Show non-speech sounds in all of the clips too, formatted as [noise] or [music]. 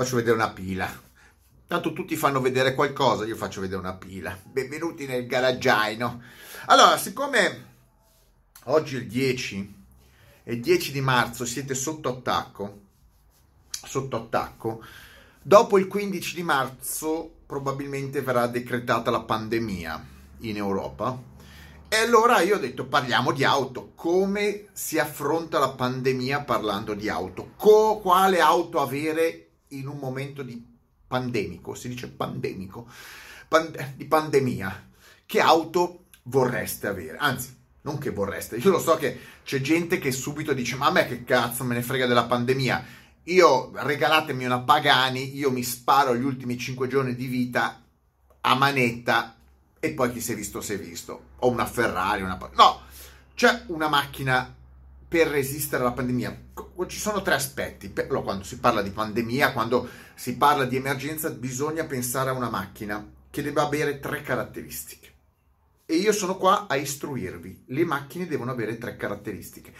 faccio vedere una pila. Tanto tutti fanno vedere qualcosa, io faccio vedere una pila. Benvenuti nel garaggiaino. Allora, siccome oggi è il 10, è il 10 di marzo, siete sotto attacco, sotto attacco, dopo il 15 di marzo probabilmente verrà decretata la pandemia in Europa. E allora io ho detto parliamo di auto, come si affronta la pandemia parlando di auto, Co- quale auto avere in un momento di pandemico, si dice pandemico, pand- di pandemia, che auto vorreste avere? Anzi, non che vorreste, io lo so che c'è gente che subito dice ma a me che cazzo me ne frega della pandemia, io regalatemi una Pagani, io mi sparo gli ultimi 5 giorni di vita a manetta e poi chi si è visto si è visto, o una Ferrari, una... No, c'è una macchina per resistere alla pandemia. Ci sono tre aspetti. Quando si parla di pandemia, quando si parla di emergenza, bisogna pensare a una macchina che deve avere tre caratteristiche. E io sono qua a istruirvi. Le macchine devono avere tre caratteristiche.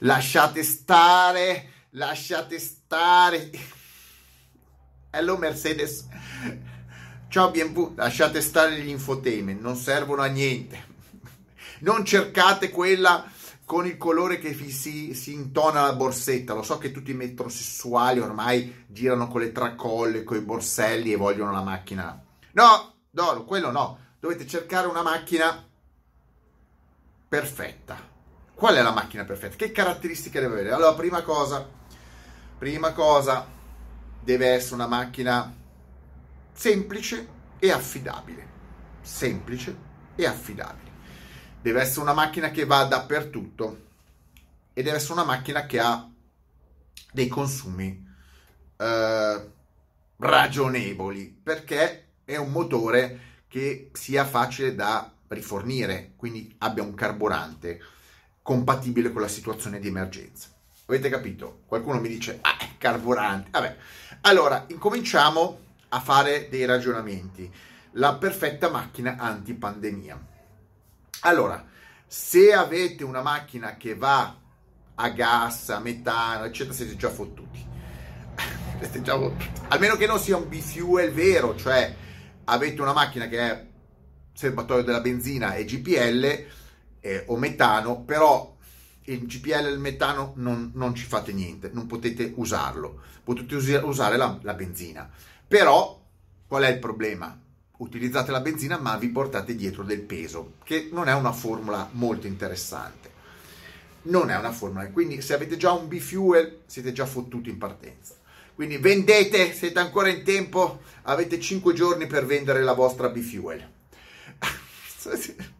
Lasciate stare, lasciate stare. Hello Mercedes. Ciao BMW, lasciate stare gli infotainment, non servono a niente. Non cercate quella con il colore che si, si, intona la borsetta. Lo so che tutti i metrosessuali ormai girano con le tracolle, con i borselli e vogliono la macchina. No, no, quello no. Dovete cercare una macchina perfetta. Qual è la macchina perfetta? Che caratteristiche deve avere? Allora, prima cosa, prima cosa, deve essere una macchina semplice e affidabile. Semplice e affidabile deve essere una macchina che va dappertutto e deve essere una macchina che ha dei consumi eh, ragionevoli perché è un motore che sia facile da rifornire, quindi abbia un carburante compatibile con la situazione di emergenza. Avete capito? Qualcuno mi dice, ah, carburante. Vabbè, allora incominciamo a fare dei ragionamenti. La perfetta macchina antipandemia. Allora, se avete una macchina che va a gas, a metano, eccetera, siete già fottuti. [laughs] siete già fottuti. Almeno che non sia un bifuel vero, cioè avete una macchina che è serbatoio della benzina e GPL eh, o metano, però il GPL e il metano non, non, ci fate niente, non potete usarlo, potete usare la, la benzina. Però qual è il problema? Utilizzate la benzina ma vi portate dietro del peso, che non è una formula molto interessante. Non è una formula, quindi se avete già un B-Fuel siete già fottuti in partenza. Quindi vendete, siete ancora in tempo, avete 5 giorni per vendere la vostra B-Fuel. [laughs]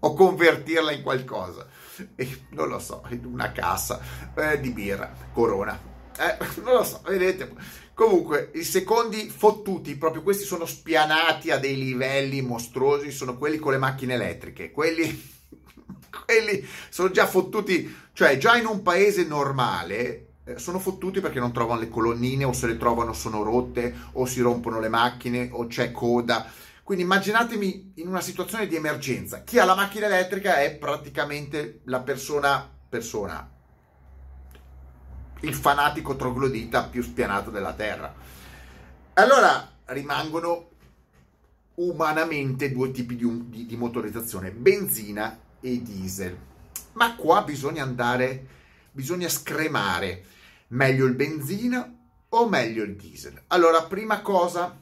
o convertirla in qualcosa. E non lo so, in una cassa eh, di birra, corona. Eh, non lo so, vedete Comunque, i secondi fottuti, proprio questi sono spianati a dei livelli mostruosi, sono quelli con le macchine elettriche. Quelli, [laughs] quelli sono già fottuti, cioè già in un paese normale eh, sono fottuti perché non trovano le colonnine o se le trovano sono rotte o si rompono le macchine o c'è coda. Quindi immaginatemi in una situazione di emergenza. Chi ha la macchina elettrica è praticamente la persona, persona il fanatico troglodita più spianato della Terra. Allora rimangono umanamente due tipi di, di, di motorizzazione, benzina e diesel. Ma qua bisogna andare, bisogna scremare meglio il benzina o meglio il diesel. Allora, prima cosa,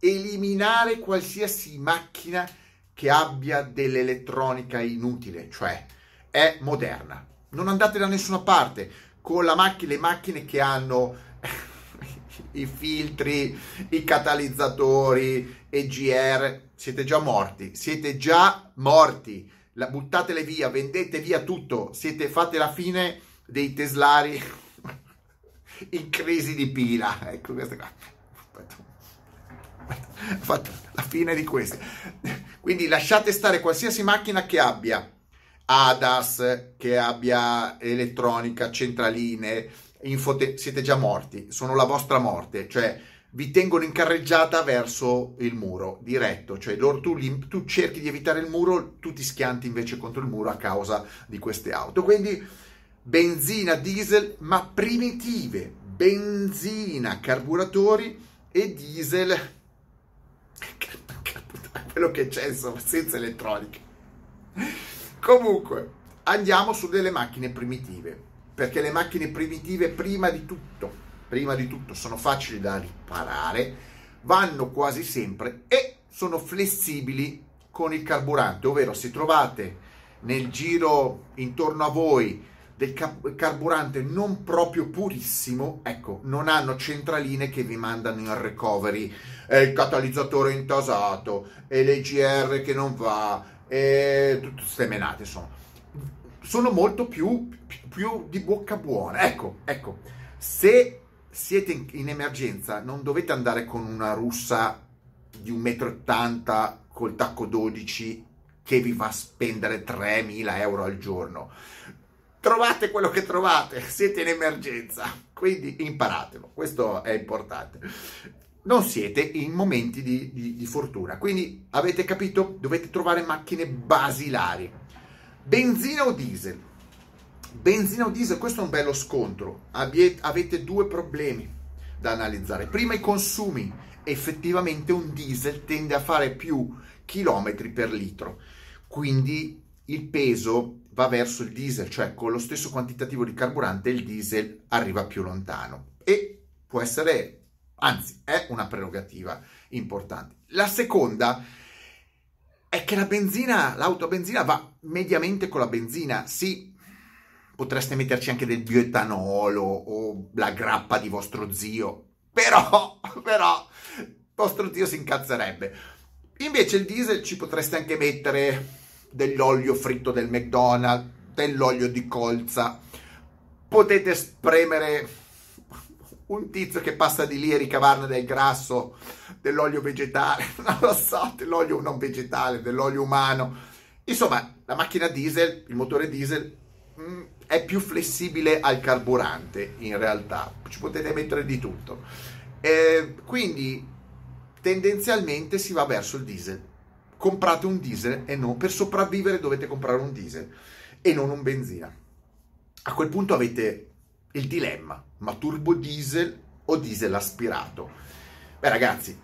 eliminare qualsiasi macchina che abbia dell'elettronica inutile, cioè è moderna. Non andate da nessuna parte con macchina, le macchine che hanno [laughs] i filtri, i catalizzatori, EGR, siete già morti, siete già morti. La, buttatele via, vendete via tutto, siete fate la fine dei teslari [laughs] in crisi di pila. Ecco questa qua. Fatto la fine di queste. Quindi lasciate stare qualsiasi macchina che abbia ADAS, che abbia elettronica, centraline, infote- siete già morti, sono la vostra morte, cioè vi tengono in carreggiata verso il muro, diretto, cioè loro, tu, tu, cerchi di evitare il muro, tu ti schianti invece contro il muro a causa di queste auto. Quindi benzina, diesel, ma primitive, benzina, carburatori e diesel, quello che c'è insomma, senza elettronica. Comunque, andiamo su delle macchine primitive, perché le macchine primitive prima di tutto, prima di tutto sono facili da riparare, vanno quasi sempre e sono flessibili con il carburante, ovvero se trovate nel giro intorno a voi del carburante non proprio purissimo, ecco, non hanno centraline che vi mandano in recovery, eh, il catalizzatore intasato, e l'EGR che non va, e tutte queste menate, insomma. Sono molto più, più di bocca buona. Ecco, ecco, se siete in, in emergenza non dovete andare con una russa di 1,80 m col tacco 12 che vi va a spendere 3.000 euro al giorno trovate quello che trovate, siete in emergenza, quindi imparatelo, questo è importante. Non siete in momenti di, di, di fortuna, quindi avete capito? Dovete trovare macchine basilari. Benzina o diesel? Benzina o diesel, questo è un bello scontro. avete due problemi da analizzare. Prima i consumi. Effettivamente un diesel tende a fare più chilometri per litro, quindi il peso va verso il diesel, cioè con lo stesso quantitativo di carburante il diesel arriva più lontano e può essere, anzi è una prerogativa importante. La seconda è che la benzina, l'auto a benzina va mediamente con la benzina, sì, potreste metterci anche del bioetanolo o la grappa di vostro zio, però, però, vostro zio si incazzerebbe. Invece il diesel ci potreste anche mettere dell'olio fritto del McDonald's, dell'olio di colza. Potete spremere un tizio che passa di lì e ricavarne del grasso, dell'olio vegetale, [laughs] non lo so, dell'olio non vegetale, dell'olio umano. Insomma, la macchina diesel, il motore diesel, mm, è più flessibile al carburante in realtà, ci potete mettere di tutto. E quindi tendenzialmente si va verso il diesel comprate un diesel e non per sopravvivere dovete comprare un diesel e non un benzina. A quel punto avete il dilemma, ma turbo diesel o diesel aspirato? Beh ragazzi,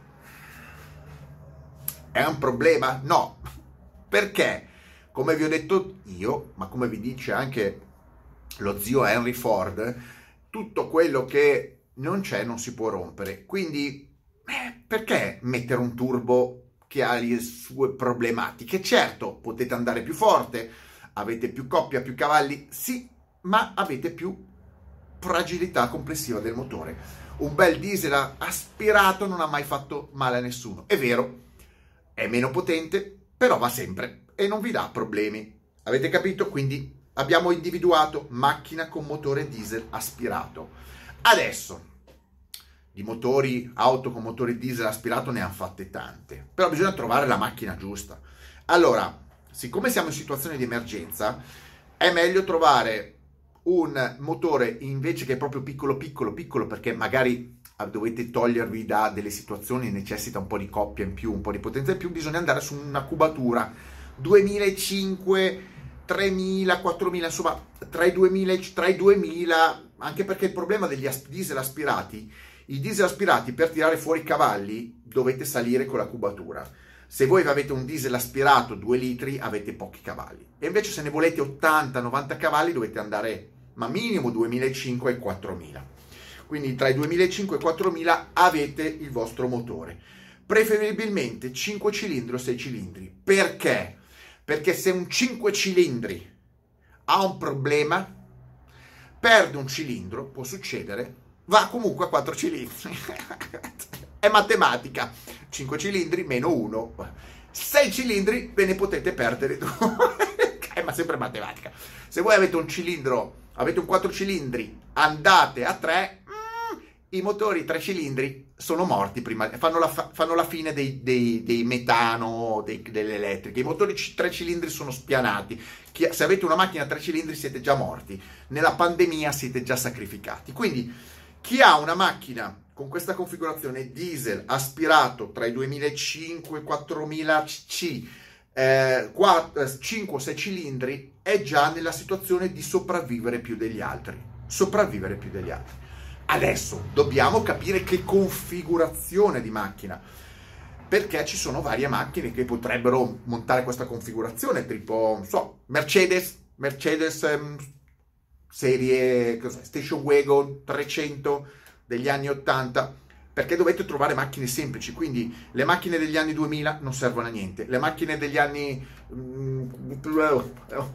è un problema? No, perché come vi ho detto io, ma come vi dice anche lo zio Henry Ford, tutto quello che non c'è non si può rompere. Quindi eh, perché mettere un turbo che ha le sue problematiche. Certo, potete andare più forte, avete più coppia, più cavalli, sì, ma avete più fragilità complessiva del motore. Un bel diesel aspirato non ha mai fatto male a nessuno. È vero, è meno potente, però va sempre e non vi dà problemi. Avete capito? Quindi abbiamo individuato macchina con motore diesel aspirato. Adesso di motori, auto con motori diesel aspirato ne hanno fatte tante, però bisogna trovare la macchina giusta. Allora, siccome siamo in situazione di emergenza, è meglio trovare un motore invece che è proprio piccolo piccolo piccolo perché magari dovete togliervi da delle situazioni necessita un po' di coppia in più, un po' di potenza in più, bisogna andare su una cubatura 2005 3000, 4000, insomma tra i 2000, tra i 2000 anche perché il problema degli diesel aspirati i diesel aspirati per tirare fuori i cavalli dovete salire con la cubatura. Se voi avete un diesel aspirato 2 litri avete pochi cavalli. E invece se ne volete 80-90 cavalli dovete andare ma minimo 2005 e 4000. Quindi tra i 2005 e i 4000 avete il vostro motore. Preferibilmente 5 cilindri o 6 cilindri. Perché? Perché se un 5 cilindri ha un problema, perde un cilindro, può succedere, va comunque a 4 cilindri. [laughs] È matematica. 5 cilindri meno 1. 6 cilindri ve ne potete perdere due. [laughs] eh, ma sempre matematica. Se voi avete un cilindro, avete un 4 cilindri, andate a 3, mm, i motori 3 cilindri sono morti prima, fanno la, fanno la fine dei, dei, dei metano, dei, delle elettriche. I motori 3 cilindri sono spianati. se avete una macchina a 3 cilindri siete già morti. Nella pandemia siete già sacrificati. Quindi chi ha una macchina con questa configurazione diesel aspirato tra i 2005 e 4000 cc, eh, 5 o 6 cilindri, è già nella situazione di sopravvivere più degli altri. Sopravvivere più degli altri. Adesso dobbiamo capire che configurazione di macchina, perché ci sono varie macchine che potrebbero montare questa configurazione, tipo, non so, Mercedes, Mercedes ehm, serie cos'è, Station Wagon 300 degli anni 80 perché dovete trovare macchine semplici, quindi le macchine degli anni 2000 non servono a niente, le macchine degli anni mm,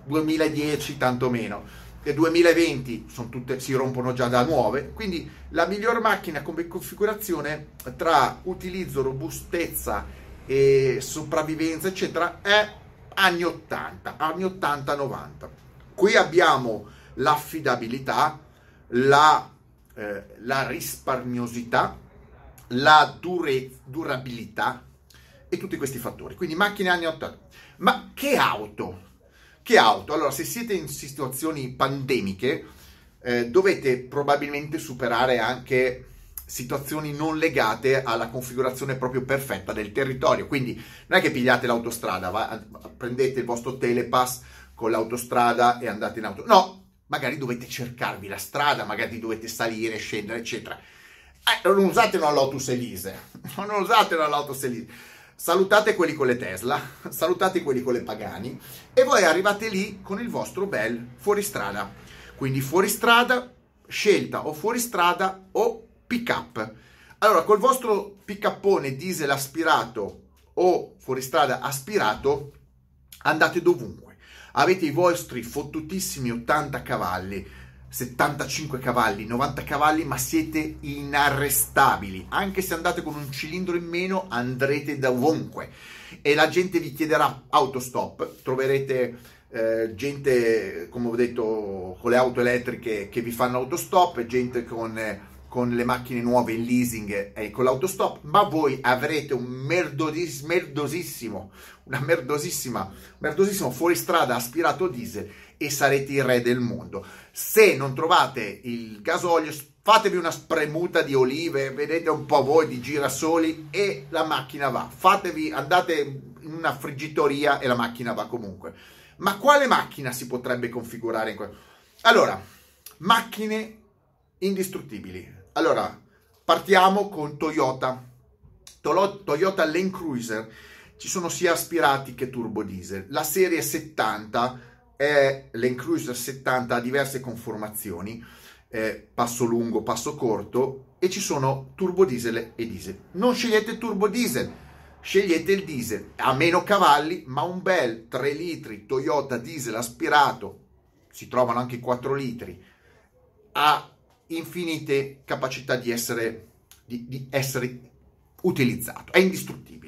2010 tanto meno, le 2020 tutte, si rompono già da nuove, quindi la miglior macchina come configurazione tra utilizzo, robustezza e sopravvivenza eccetera è anni 80, anni 80-90. Qui abbiamo l'affidabilità, la, eh, la risparmiosità, la dure, durabilità e tutti questi fattori. Quindi macchine anni 80. Ma che auto? Che auto? Allora, se siete in situazioni pandemiche, eh, dovete probabilmente superare anche situazioni non legate alla configurazione proprio perfetta del territorio. Quindi non è che pigliate l'autostrada, va, prendete il vostro telepass con l'autostrada e andate in auto. No, magari dovete cercarvi la strada, magari dovete salire, scendere, eccetera. Eh, non usatelo all'Autos Elise, [laughs] non usatelo all'Autos Elise. Salutate quelli con le Tesla, [laughs] salutate quelli con le Pagani e voi arrivate lì con il vostro bel fuoristrada. Quindi fuoristrada, scelta o fuoristrada o pick up. Allora, col vostro pick upone diesel aspirato o fuoristrada aspirato, andate dovunque avete i vostri fottutissimi 80 cavalli, 75 cavalli, 90 cavalli, ma siete inarrestabili. Anche se andate con un cilindro in meno, andrete da ovunque. E la gente vi chiederà autostop, troverete eh, gente, come ho detto, con le auto elettriche che vi fanno autostop, gente con... Eh, con le macchine nuove in leasing e con l'autostop, ma voi avrete un merdosis, merdosissimo, una merdosissima, merdosissimo fuoristrada aspirato diesel e sarete il re del mondo. Se non trovate il gasolio, fatevi una spremuta di olive, vedete un po' voi di girasoli e la macchina va. Fatevi, andate in una friggitoria e la macchina va comunque. Ma quale macchina si potrebbe configurare in questo? Allora, macchine indistruttibili allora, partiamo con Toyota. Toyota Land Cruiser. Ci sono sia aspirati che turbo diesel. La serie 70 è Land Cruiser 70 ha diverse conformazioni, eh, passo lungo, passo corto e ci sono turbo diesel e diesel. Non scegliete turbo diesel, scegliete il diesel. Ha meno cavalli, ma un bel 3 litri Toyota diesel aspirato, si trovano anche 4 litri, ha infinite capacità di essere, di, di essere utilizzato, è indistruttibile.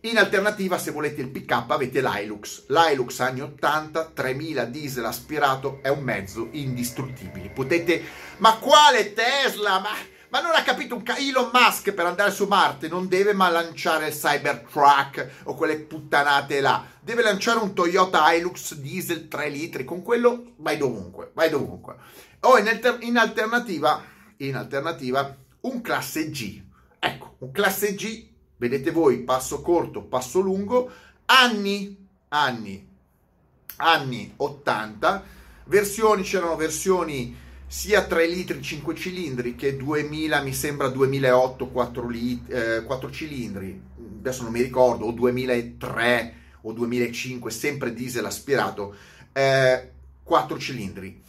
In alternativa, se volete il pick up, avete l'Hilux. L'Hilux anni 80, 3000 diesel aspirato, è un mezzo indistruttibile. Potete... Ma quale Tesla? Ma, ma non ha capito un ca... Elon Musk per andare su Marte non deve ma lanciare il Cybertruck o quelle puttanate là. Deve lanciare un Toyota Hilux diesel 3 litri. Con quello vai dovunque, vai dovunque. O in, alter- in, alternativa, in alternativa, un classe G. Ecco, un classe G, vedete voi, passo corto, passo lungo, anni, anni, anni 80, versioni, c'erano versioni sia 3 litri 5 cilindri che 2000 mi sembra 2008 4, lit- eh, 4 cilindri. Adesso non mi ricordo o 2003 o 2005 sempre diesel aspirato eh, 4 cilindri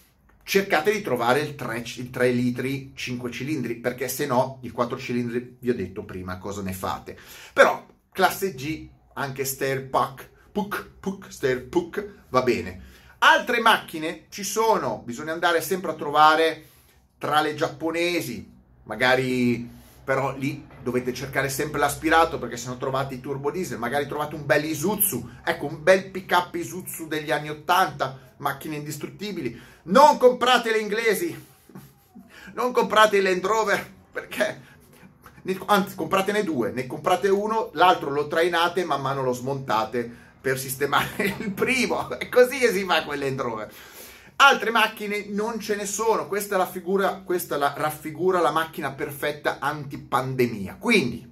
cercate di trovare il 3, il 3, litri 5 cilindri perché se no il 4 cilindri vi ho detto prima cosa ne fate. Però classe G anche Stair Puck Puck Puck Stair Puck va bene. Altre macchine ci sono bisogna andare sempre a trovare tra le giapponesi magari però lì dovete cercare sempre l'aspirato perché se non trovate i turbo diesel magari trovate un bel Isuzu ecco un bel pick up Isuzu degli anni 80 macchine indistruttibili. Non comprate le inglesi, [laughs] non comprate il Land Rover perché, anzi, compratene due, ne comprate uno, l'altro lo trainate man mano lo smontate per sistemare [laughs] il primo. E così si fa il Land Rover. Altre macchine non ce ne sono, questa, la figura, questa la raffigura la macchina perfetta antipandemia. Quindi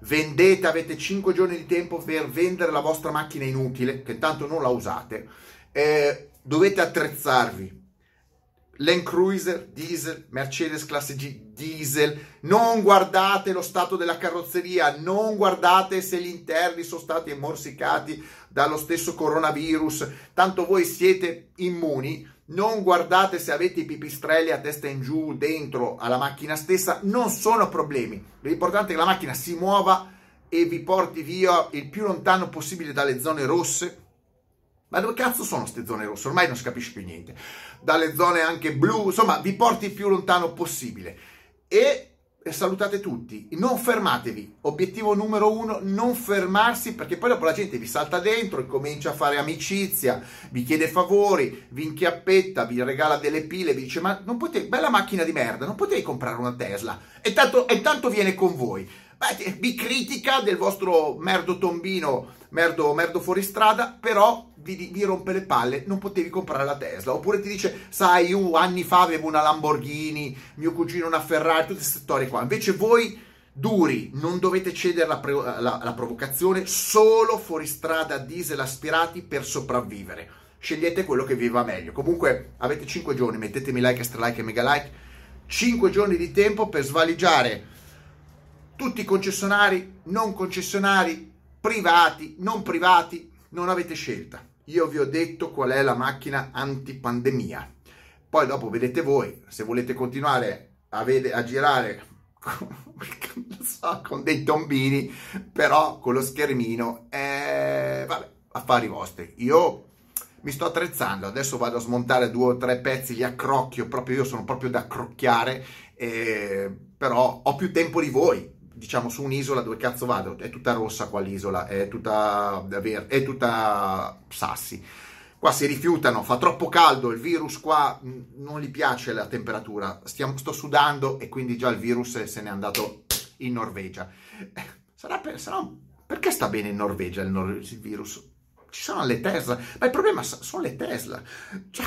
vendete, avete 5 giorni di tempo per vendere la vostra macchina inutile, che tanto non la usate. Eh, dovete attrezzarvi. Land Cruiser diesel, Mercedes classe G diesel, non guardate lo stato della carrozzeria, non guardate se gli interni sono stati morsicati dallo stesso coronavirus, tanto voi siete immuni, non guardate se avete i pipistrelli a testa in giù dentro alla macchina stessa, non sono problemi, l'importante è che la macchina si muova e vi porti via il più lontano possibile dalle zone rosse ma dove cazzo sono queste zone rosse? Ormai non si capisce più niente. Dalle zone anche blu, insomma, vi porti il più lontano possibile. E salutate tutti, non fermatevi. Obiettivo numero uno, non fermarsi perché poi dopo la gente vi salta dentro e comincia a fare amicizia, vi chiede favori, vi inchiappetta, vi regala delle pile, vi dice ma non potete, bella macchina di merda, non potevi comprare una Tesla. E tanto, e tanto viene con voi. Beh, vi critica del vostro merdo tombino, merdo, merdo fuoristrada, però vi, vi, rompe le palle, non potevi comprare la Tesla. Oppure ti dice, sai, io anni fa avevo una Lamborghini, mio cugino una Ferrari, tutte queste storie qua. Invece voi duri, non dovete cedere la, pre- la, la provocazione, solo fuoristrada diesel aspirati per sopravvivere. Scegliete quello che vi va meglio. Comunque avete 5 giorni, mettetemi like, extra like e mega like. 5 giorni di tempo per svaligiare tutti i concessionari, non concessionari, privati, non privati, non avete scelta io vi ho detto qual è la macchina antipandemia. Poi dopo vedete voi, se volete continuare a, vede, a girare [laughs] con dei tombini, però con lo schermino, eh, vabbè, affari vostri. Io mi sto attrezzando, adesso vado a smontare due o tre pezzi, li accrocchio, proprio io sono proprio da accrocchiare, eh, però ho più tempo di voi, diciamo su un'isola dove cazzo vado? È tutta rossa qua l'isola, è tutta, è tutta sassi. Qua si rifiutano, fa troppo caldo, il virus qua non gli piace la temperatura, Stiamo, sto sudando e quindi già il virus se n'è andato in Norvegia. Sarà, per, sarà perché sta bene in Norvegia il, il virus? Ci sono le Tesla, ma il problema sono le Tesla. Cioè,